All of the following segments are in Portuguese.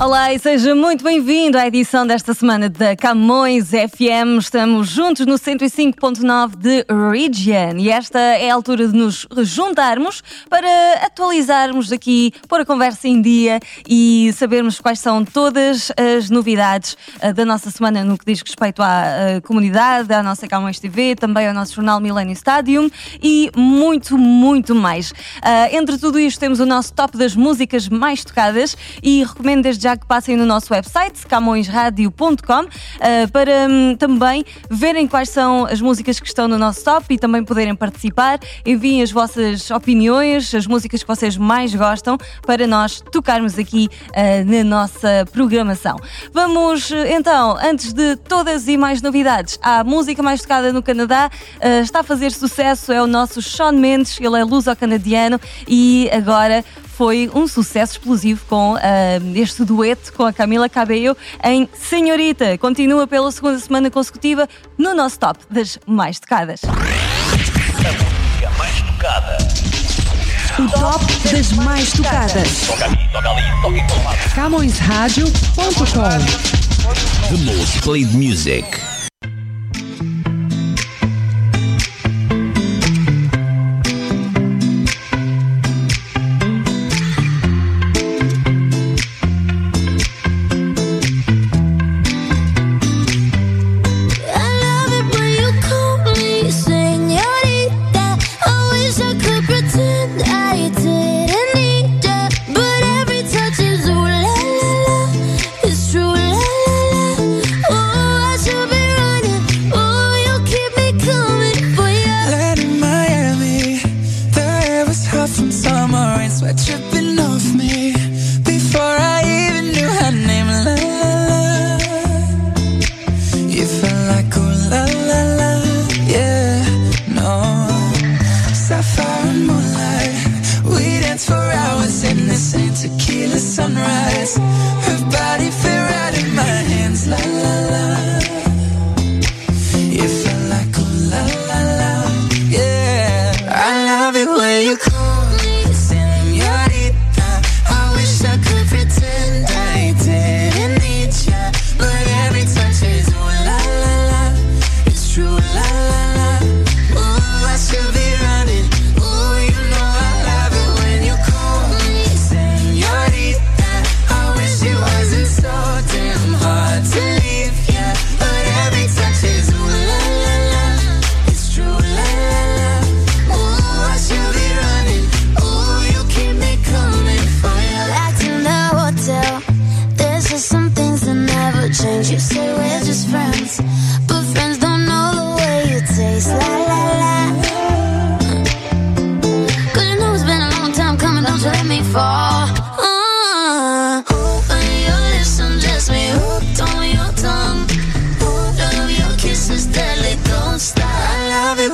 Olá e seja muito bem-vindo à edição desta semana da Camões FM. Estamos juntos no 105.9 de Region e esta é a altura de nos juntarmos para atualizarmos aqui, pôr a conversa em dia e sabermos quais são todas as novidades uh, da nossa semana no que diz respeito à uh, comunidade, à nossa Camões TV, também ao nosso jornal Millennium Stadium e muito, muito mais. Uh, entre tudo isto temos o nosso top das músicas mais tocadas e recomendo desde já já que passem no nosso website, camõesradio.com, eh, para um, também verem quais são as músicas que estão no nosso top e também poderem participar. Enviem as vossas opiniões, as músicas que vocês mais gostam, para nós tocarmos aqui uh, na nossa programação. Vamos então, antes de todas e mais novidades, a música mais tocada no Canadá uh, está a fazer sucesso, é o nosso Sean Mendes, ele é luso-canadiano e agora foi um sucesso explosivo com uh, este dueto com a Camila Cabello em Senhorita. Continua pela segunda semana consecutiva no nosso top das mais tocadas. A música mais tocada. O top das mais tocadas. Toca ali, toca ali, toca em todo lado. CamõesRádio.com The most played music.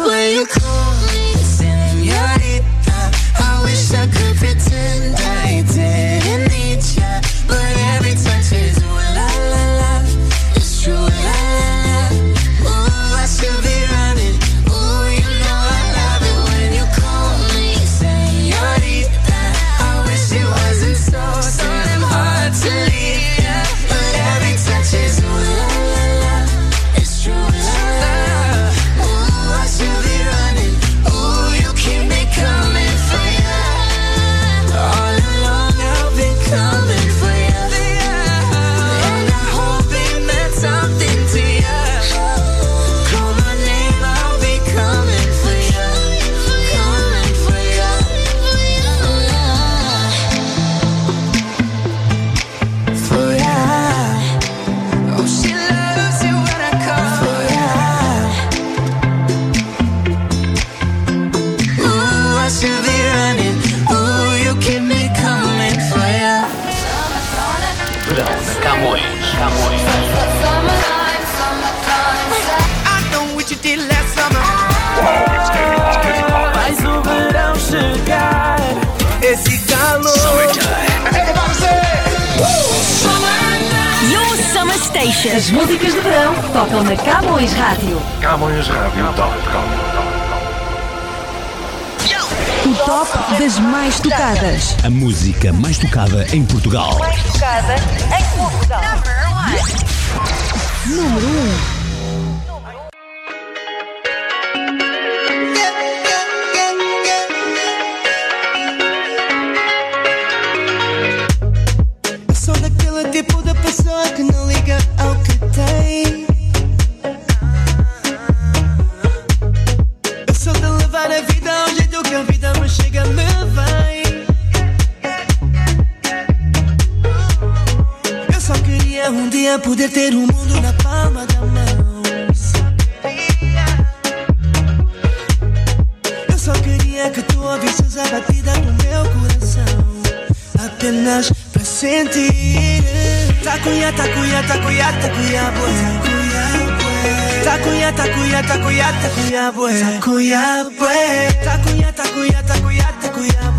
When you call As músicas de verão tocam na Camões Rádio. CamõesRádio.com O top das mais tocadas. A música mais tocada em Portugal. tocada em Portugal. Número 1. Eu sou daquele tipo pessoa que não liga takuya, takuya, takuya, pues. Takuya, pues. Takuya, takuya, takuya, takuya, pues.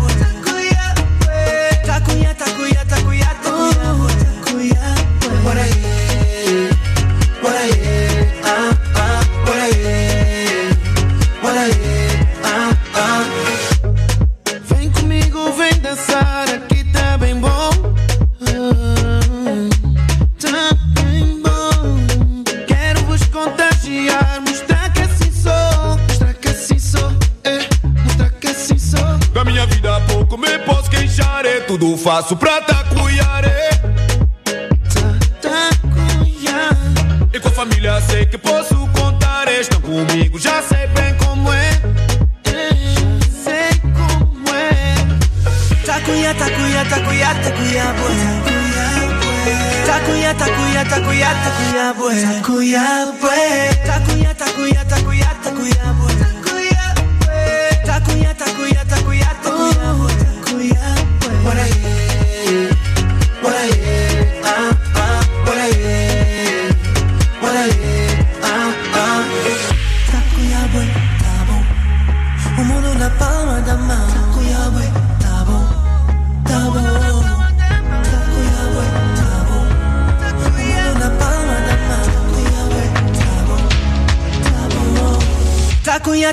Faço pra tacuiar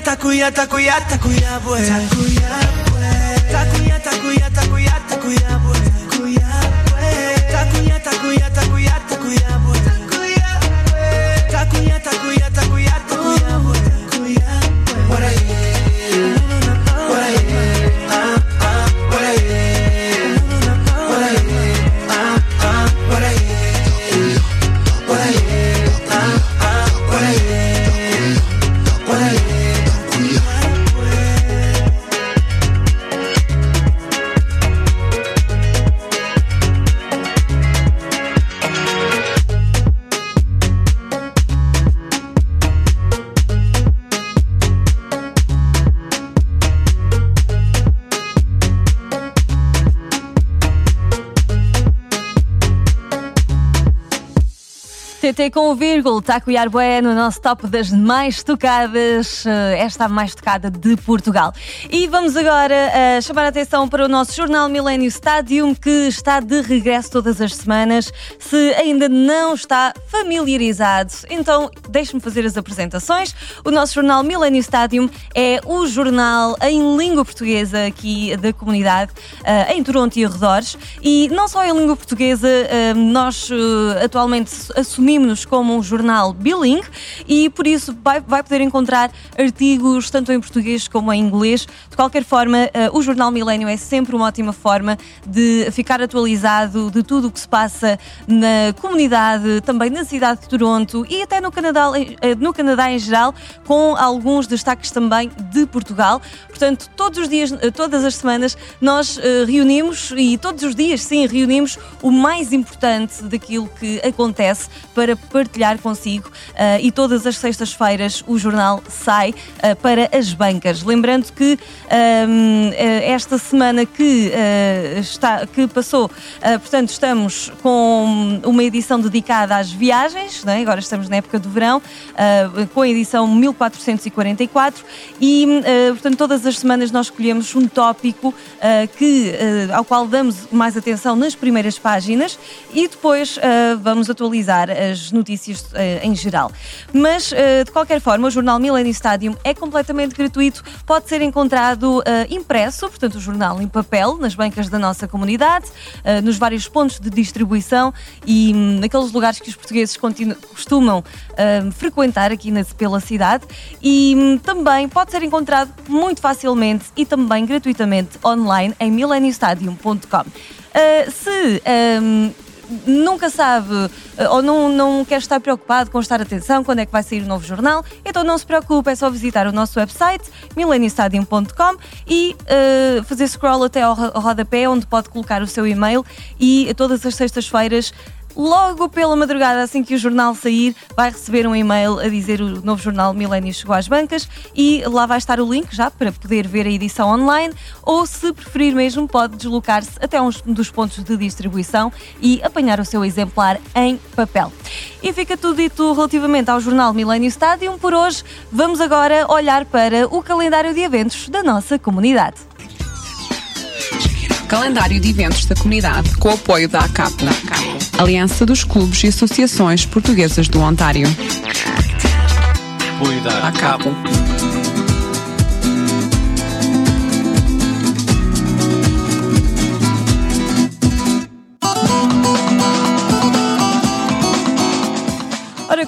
takuya, takuya, takuya, takuya, pues. Takuya, pues. Takuya, takuya, takuya, takuya, pues. TT com o vírgula, Tacuiar Bué no nosso top das mais tocadas, eh, esta mais tocada de Portugal. E vamos agora eh, chamar a atenção para o nosso jornal Millennium Stadium, que está de regresso todas as semanas. Se ainda não está familiarizado, então deixe-me fazer as apresentações. O nosso jornal Millennium Stadium é o jornal em língua portuguesa aqui da comunidade, eh, em Toronto e arredores. E não só em língua portuguesa, eh, nós atualmente como um jornal bilingue e por isso vai, vai poder encontrar artigos tanto em português como em inglês. De qualquer forma, eh, o jornal Milênio é sempre uma ótima forma de ficar atualizado de tudo o que se passa na comunidade, também na cidade de Toronto e até no Canadá, eh, no Canadá em geral, com alguns destaques também de Portugal. Portanto, todos os dias, eh, todas as semanas, nós reunimos e todos os dias, sim, reunimos o mais importante daquilo que acontece para partilhar consigo eh, e todas as sextas-feiras o jornal sai eh, para as bancas. Lembrando que ahm, eh, esta semana que, eh, está, que passou, portanto, estamos com uma edição dedicada às viagens, não é? agora estamos na época do verão, com a edição 1444 e, portanto, todas as semanas nós escolhemos um tópico que, ao qual damos mais atenção nas primeiras páginas e depois vamos atualizar as as notícias eh, em geral. Mas, eh, de qualquer forma, o jornal Millennium Stadium é completamente gratuito, pode ser encontrado eh, impresso, portanto, o jornal em papel, nas bancas da nossa comunidade, nos vários pontos de distribuição e hum, naqueles lugares que os portugueses costumam hum, frequentar aqui na- pela cidade. E hum, também pode ser encontrado muito facilmente e também gratuitamente online em millenniumstadium.com. Uh, se hum, nunca sabe uh, ou não, não quer estar preocupado com estar atenção quando é que vai sair o novo jornal, então não se preocupe, é só visitar o nosso website millenniumstadium.com e uh, fazer scroll até ao rodapé onde pode colocar o seu e-mail e todas as sextas-feiras Logo pela madrugada, assim que o jornal sair, vai receber um e-mail a dizer o novo jornal Milênio chegou às bancas e lá vai estar o link já para poder ver a edição online ou, se preferir mesmo, pode deslocar-se até um dos pontos de distribuição e apanhar o seu exemplar em papel. E fica tudo dito relativamente ao jornal Millennium Stadium. Por hoje, vamos agora olhar para o calendário de eventos da nossa comunidade. Calendário de eventos da comunidade com o apoio da ACAP, Aliança dos Clubes e Associações Portuguesas do Ontário. Apoio da ACAP.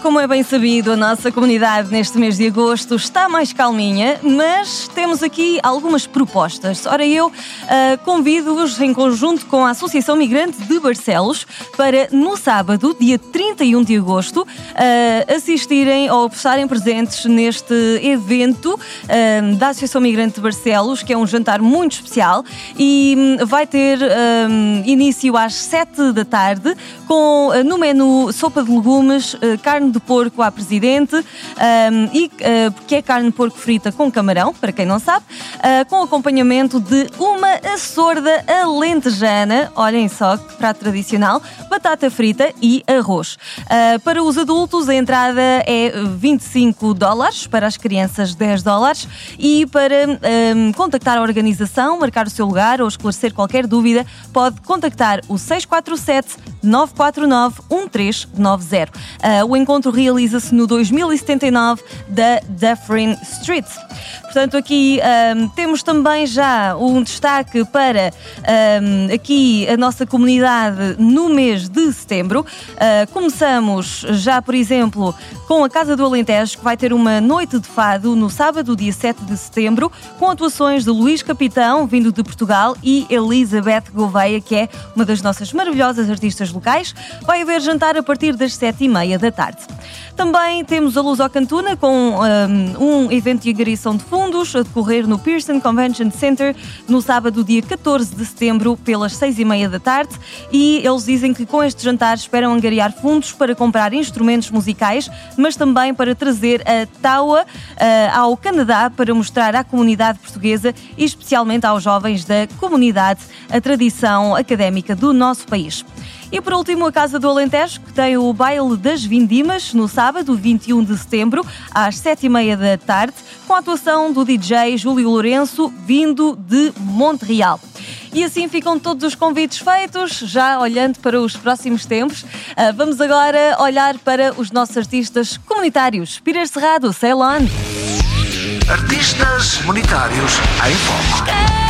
Como é bem sabido, a nossa comunidade neste mês de agosto está mais calminha, mas temos aqui algumas propostas. Ora, eu ah, convido-vos em conjunto com a Associação Migrante de Barcelos para, no sábado, dia 31 de agosto, ah, assistirem ou estarem presentes neste evento ah, da Associação Migrante de Barcelos, que é um jantar muito especial e hum, vai ter hum, início às 7 da tarde, com no menu sopa de legumes, carne de porco à presidente, hum, e, ah, que é carne de porco frita com camarão, para quem não sabe, ah, com acompanhamento de uma açorda alentejana, olhem só que prato tradicional, batata frita e arroz. Ah, para os adultos, a entrada é 25 dólares, para as crianças 10 dólares e para hum, contactar a organização, marcar o seu lugar ou esclarecer qualquer dúvida, pode contactar o 647 949 1390. Ah, o encontro realiza-se no 2079 da Dufferin Street. Portanto, aqui ahm, temos também já um destaque para ahm, aqui a nossa comunidade no mês de setembro. Ah, começamos já, por exemplo, com a Casa do Alentejo, que vai ter uma noite de fado no sábado, dia 7 de setembro, com atuações de Luís Capitão, vindo de Portugal, e Elizabeth Gouveia, que é uma das nossas maravilhosas artistas locais. Vai haver jantar a partir das 7h30 da tarde. Também temos a Luz ao Cantuna com um, um evento de agarição de fundos a decorrer no Pearson Convention Center no sábado, dia 14 de setembro, pelas 6h30 da tarde. E eles dizem que com este jantar esperam angariar fundos para comprar instrumentos musicais, mas também para trazer a Taua ah, ao Canadá para mostrar à comunidade portuguesa e especialmente aos jovens da comunidade a tradição académica do nosso país. E por último, a Casa do Alentejo, que tem o baile das Vindimas no sábado, 21 de setembro, às 7h30 da tarde, com a atuação do DJ Júlio Lourenço, vindo de Montreal. E assim ficam todos os convites feitos, já olhando para os próximos tempos. Ah, vamos agora olhar para os nossos artistas comunitários. Peter Cerrado, Ceylon. Artistas monetários em foco.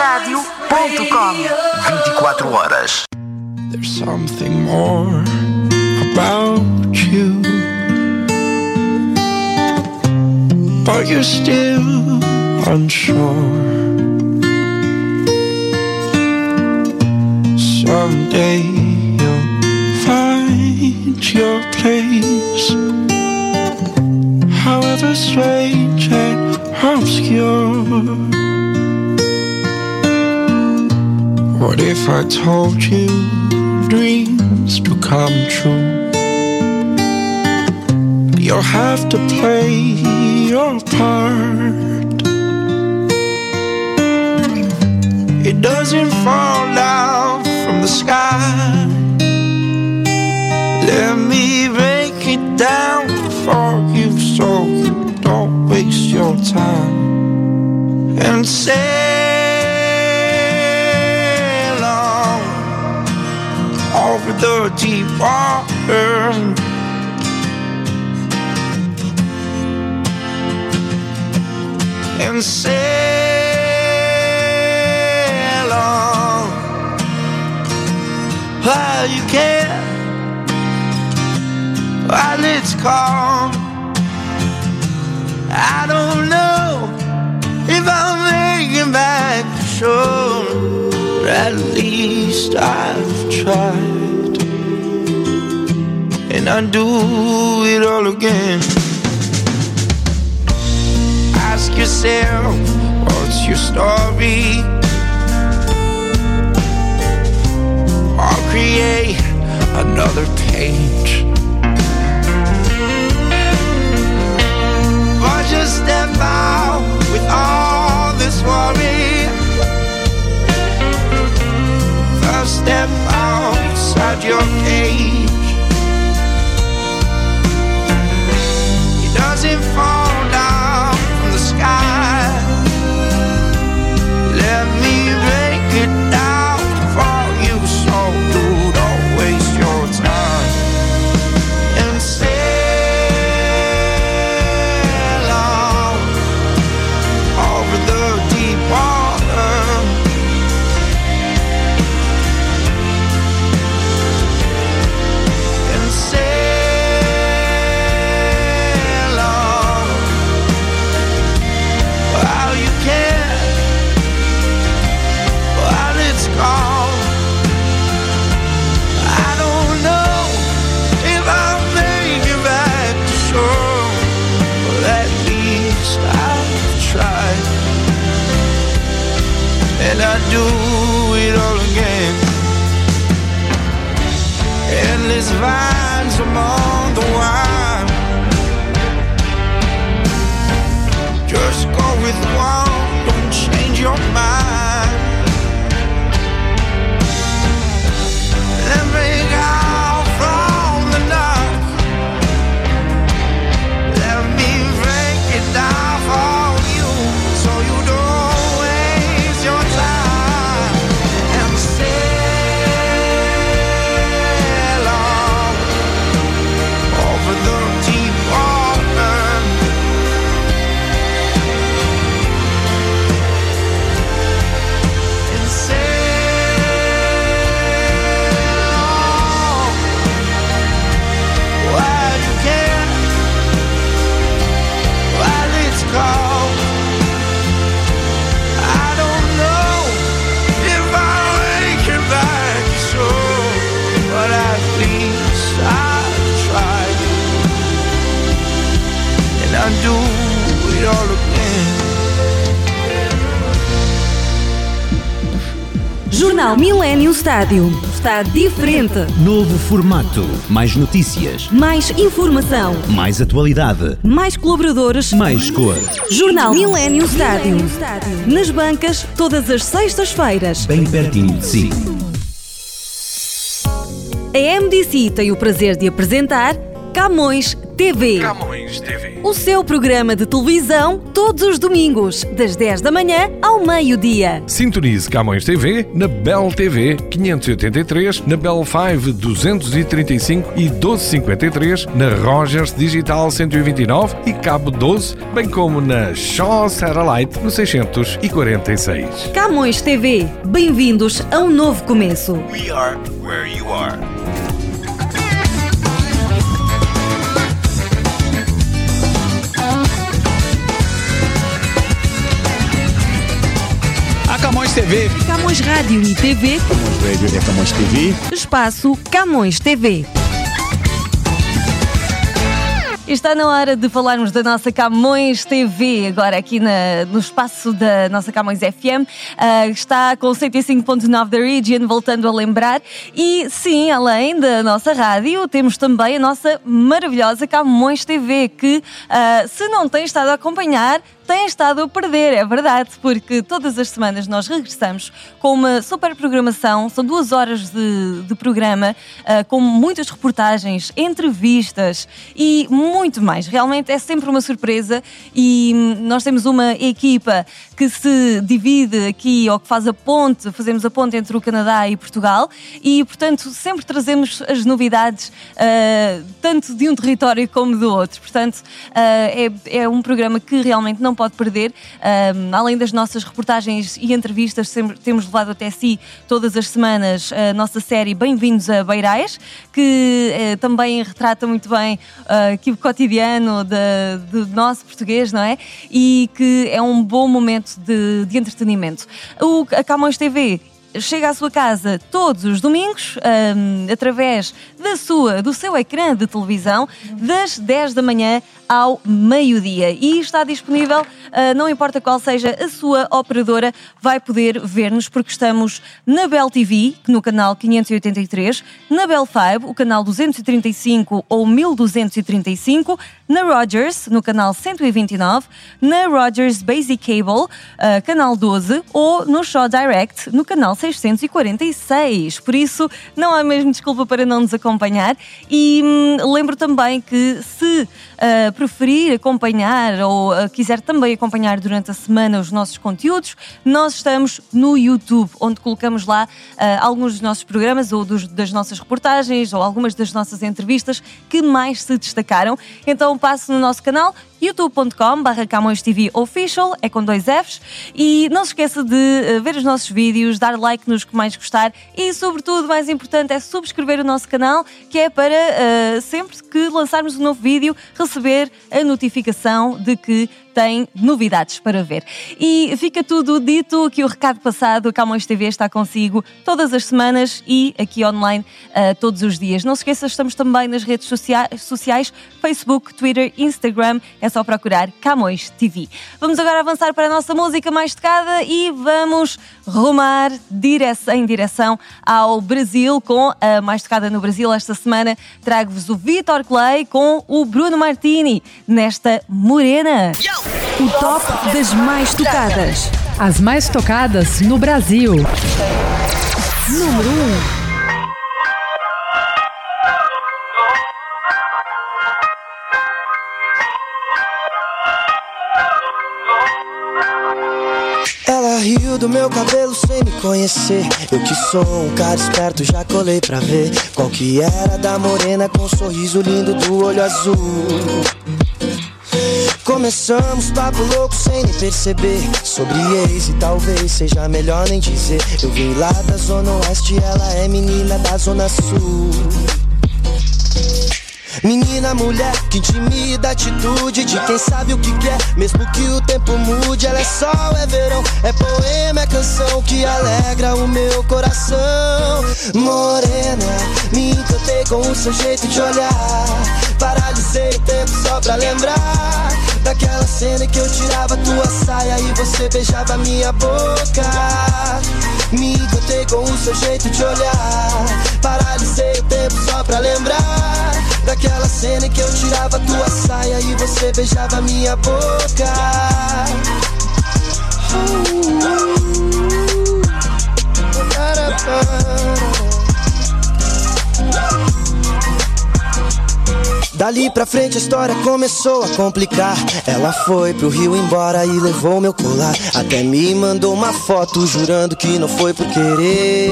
Name. CamõesRádio.com 24 horas. There's something more about you. But you're still unsure. Someday you'll find your place. However strange and obscure. What if I told you dreams do come true? You'll have to play your part. It doesn't fall down from the sky. Let me break it down for you so you don't waste your time. and sail over the deep water. And sail on while you can while it's calm. I don't know if I'll make it back to shore. but At least I've tried, and I do it all again. Ask yourself, what's your story? Or create another page. Millennium Stádio. Está diferente. Novo formato. Mais notícias. Mais informação. Mais atualidade. Mais colaboradores. Mais cor. Jornal Millennium Stádio. Nas bancas, todas as sextas-feiras. Bem pertinho de si. A MDC tem o prazer de apresentar Camões TV. Camões TV. O seu programa de televisão todos os domingos, das 10 da manhã ao meio-dia. Sintonize Camões TV na Bell TV 583, na Bell 5 235 e 1253, na Rogers Digital 129 e Cabo 12, bem como na Shaw Satellite no 646. Camões TV. Bem-vindos a um novo começo. We are where you are. TV. Camões Rádio e TV. Radio é Camões TV. Espaço Camões TV. Está na hora de falarmos da nossa Camões TV, agora aqui na- no espaço da nossa Camões FM. Ah, está com 105.9 da Region, voltando a lembrar. E sim, além da nossa rádio, temos também a nossa maravilhosa Camões TV, que ah, se não tem estado a acompanhar, têm estado a perder, é verdade, porque todas as semanas nós regressamos com uma super programação, são duas horas de, de programa, ah, com muitas reportagens, entrevistas e muito mais. Realmente é sempre uma surpresa e nós temos uma equipa que se divide aqui ou que faz a ponte, fazemos a ponte entre o Canadá e Portugal e, portanto, sempre trazemos as novidades ah, tanto de um território como do outro. Portanto, ah, é, é um programa que realmente não pode perder. Ah, além das nossas reportagens e entrevistas, sempre temos levado até si todas as semanas a nossa série Bem-vindos a Beirais, que eh, também retrata muito bem ah, aqui o cotidiano do nosso português, não é? E que é um bom momento de, de entretenimento. O, a Camões TV chega à sua casa todos os domingos ahm, através da sua, do seu ecrã de televisão das 10 da manhã ao meio-dia e está disponível, ah, não importa qual seja a sua operadora, vai poder ver-nos porque estamos na Bell TV, no canal 583, na Bell 5, o canal 235 ou 1235, na Rogers, no canal 129, na Rogers Basic Cable, ah, canal 12, ou no Shaw Direct, no canal 646. Por isso, não há mesmo desculpa para não nos acompanhar. E hum, lembro também que se ah, preferir acompanhar ou ah, quiser também acompanhar durante a semana os nossos conteúdos, nós estamos no YouTube, onde colocamos lá ah, alguns dos nossos programas ou dos- das nossas reportagens ou algumas das nossas entrevistas que mais se destacaram. Então passe no nosso canal youtube.com barra Camões TV Official, é com dois Fs, e não se esqueça de eh, ver os nossos vídeos, dar like nos que mais gostar e, sobretudo, mais importante, é subscrever o nosso canal, que é para eh, sempre que lançarmos um novo vídeo receber a notificação de que tem novidades para ver. E fica tudo dito que o recado passado, Camões TV está consigo todas as semanas e aqui online eh, todos os dias. Não se esqueça, estamos também nas redes socia- sociais, Facebook, Twitter, Instagram, é só procurar Camões TV. Vamos agora avançar para a nossa música mais tocada e vamos rumar direc- em direção ao Brasil com a mais tocada no Brasil esta semana. Trago-vos o Vitor Clay com o Bruno Martini nesta Morena. O top das mais tocadas. As mais tocadas no Brasil. Número 1. Ela riu do meu cabelo sem me conhecer. Eu que sou um cara esperto, já colei pra ver qual que era da morena com um sorriso lindo do olho azul. Começamos papo louco sem nem perceber Sobre ex e talvez seja melhor nem dizer Eu vim lá da zona oeste, ela é menina da zona sul Menina, mulher, que intimida a atitude de quem sabe o que quer, mesmo que o tempo mude. Ela é sol, é verão, é poema, é canção que alegra o meu coração. Morena, me encantei com o seu jeito de olhar. Paralisei o tempo só pra lembrar daquela cena que eu tirava tua saia e você beijava minha boca. Me encantei com o seu jeito de olhar. Paralisei o tempo só pra lembrar daquela cena que eu tirava tua saia e você beijava minha boca. Dali pra frente a história começou a complicar. Ela foi pro Rio embora e levou meu colar. Até me mandou uma foto jurando que não foi por querer.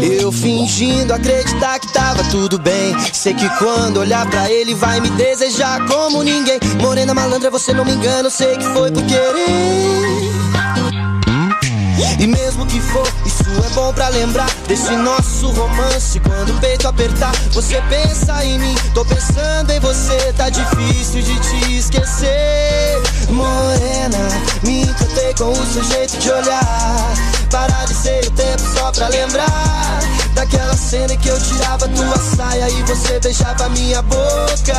Eu fingindo acreditar que tava tudo bem. Sei que quando olhar pra ele vai me desejar como ninguém. Morena malandra, você não me engana, sei que foi por querer. E mesmo que for, isso é bom pra lembrar desse nosso romance. Quando o peito apertar, você pensa em mim. Tô pensando em você, tá difícil de te esquecer. Morena, me encantei com o seu jeito de olhar. Paralisei o tempo só pra lembrar daquela cena que eu tirava tua saia e você beijava minha boca.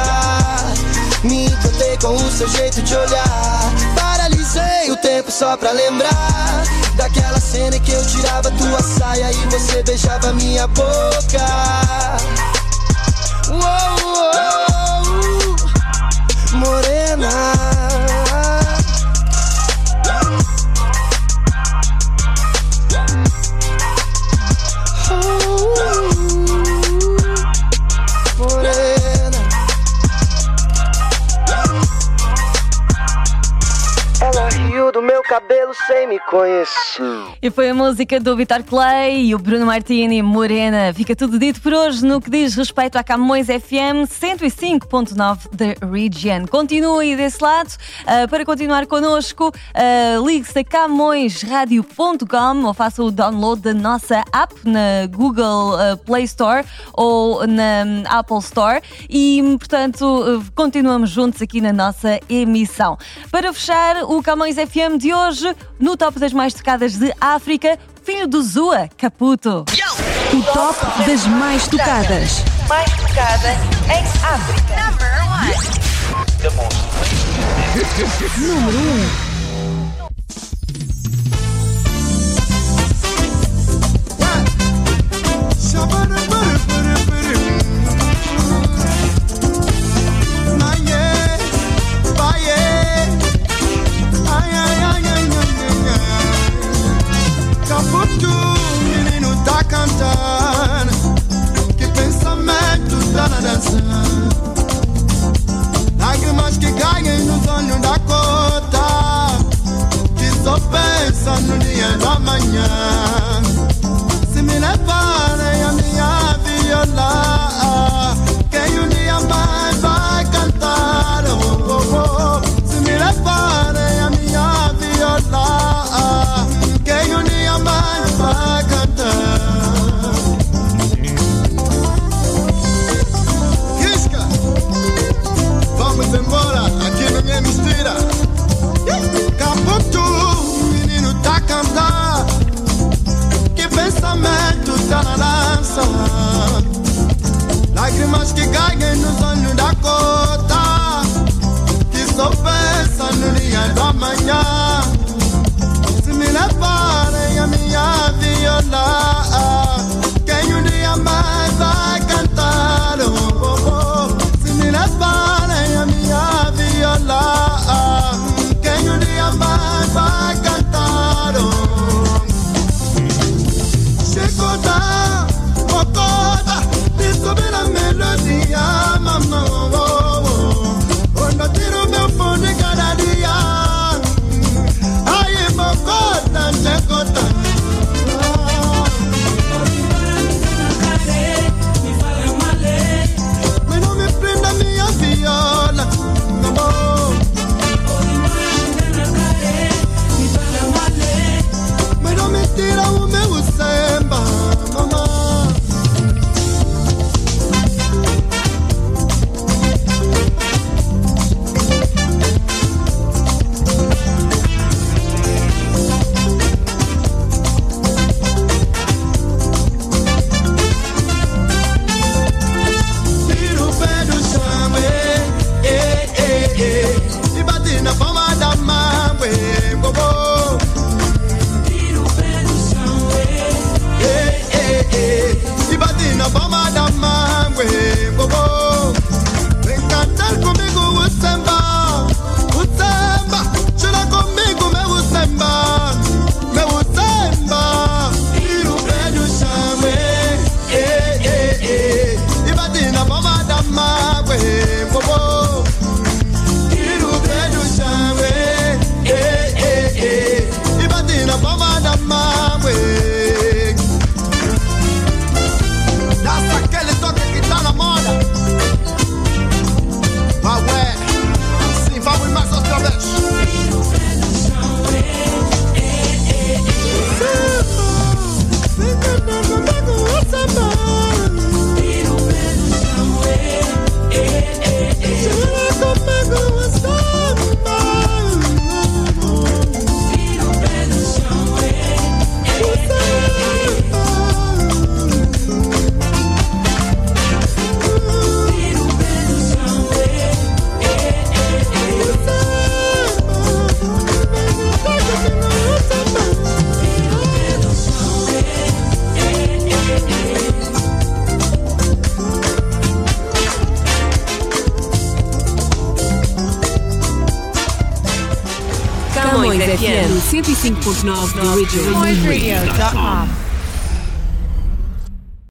Me encantei com o seu jeito de olhar. Paralisei o tempo só pra lembrar daquela cena que eu tirava tua saia e você beijava minha boca. Uou, uou, morena. acostumbrado. cabelo sem me conhecer. E foi a música do Vitor Clay e o Bruno Martini Morena. Fica tudo dito por hoje no que diz respeito à Camões FM 105.9 da Region. Continue desse lado. Uh, para continuar connosco, uh, ligue-se a CamõesRádio.com ou faça o download da nossa app na Google uh, Play Store ou na um, Apple Store. E, portanto, continuamos juntos aqui na nossa emissão. Para fechar, o Camões FM de hoje hoje, no top das mais tocadas de África, filho do Zua, Caputo. O top das mais tocadas. Mais tocada em África. Number one. Número 1. Um. tu, menino da cantar. 105.9 The Original.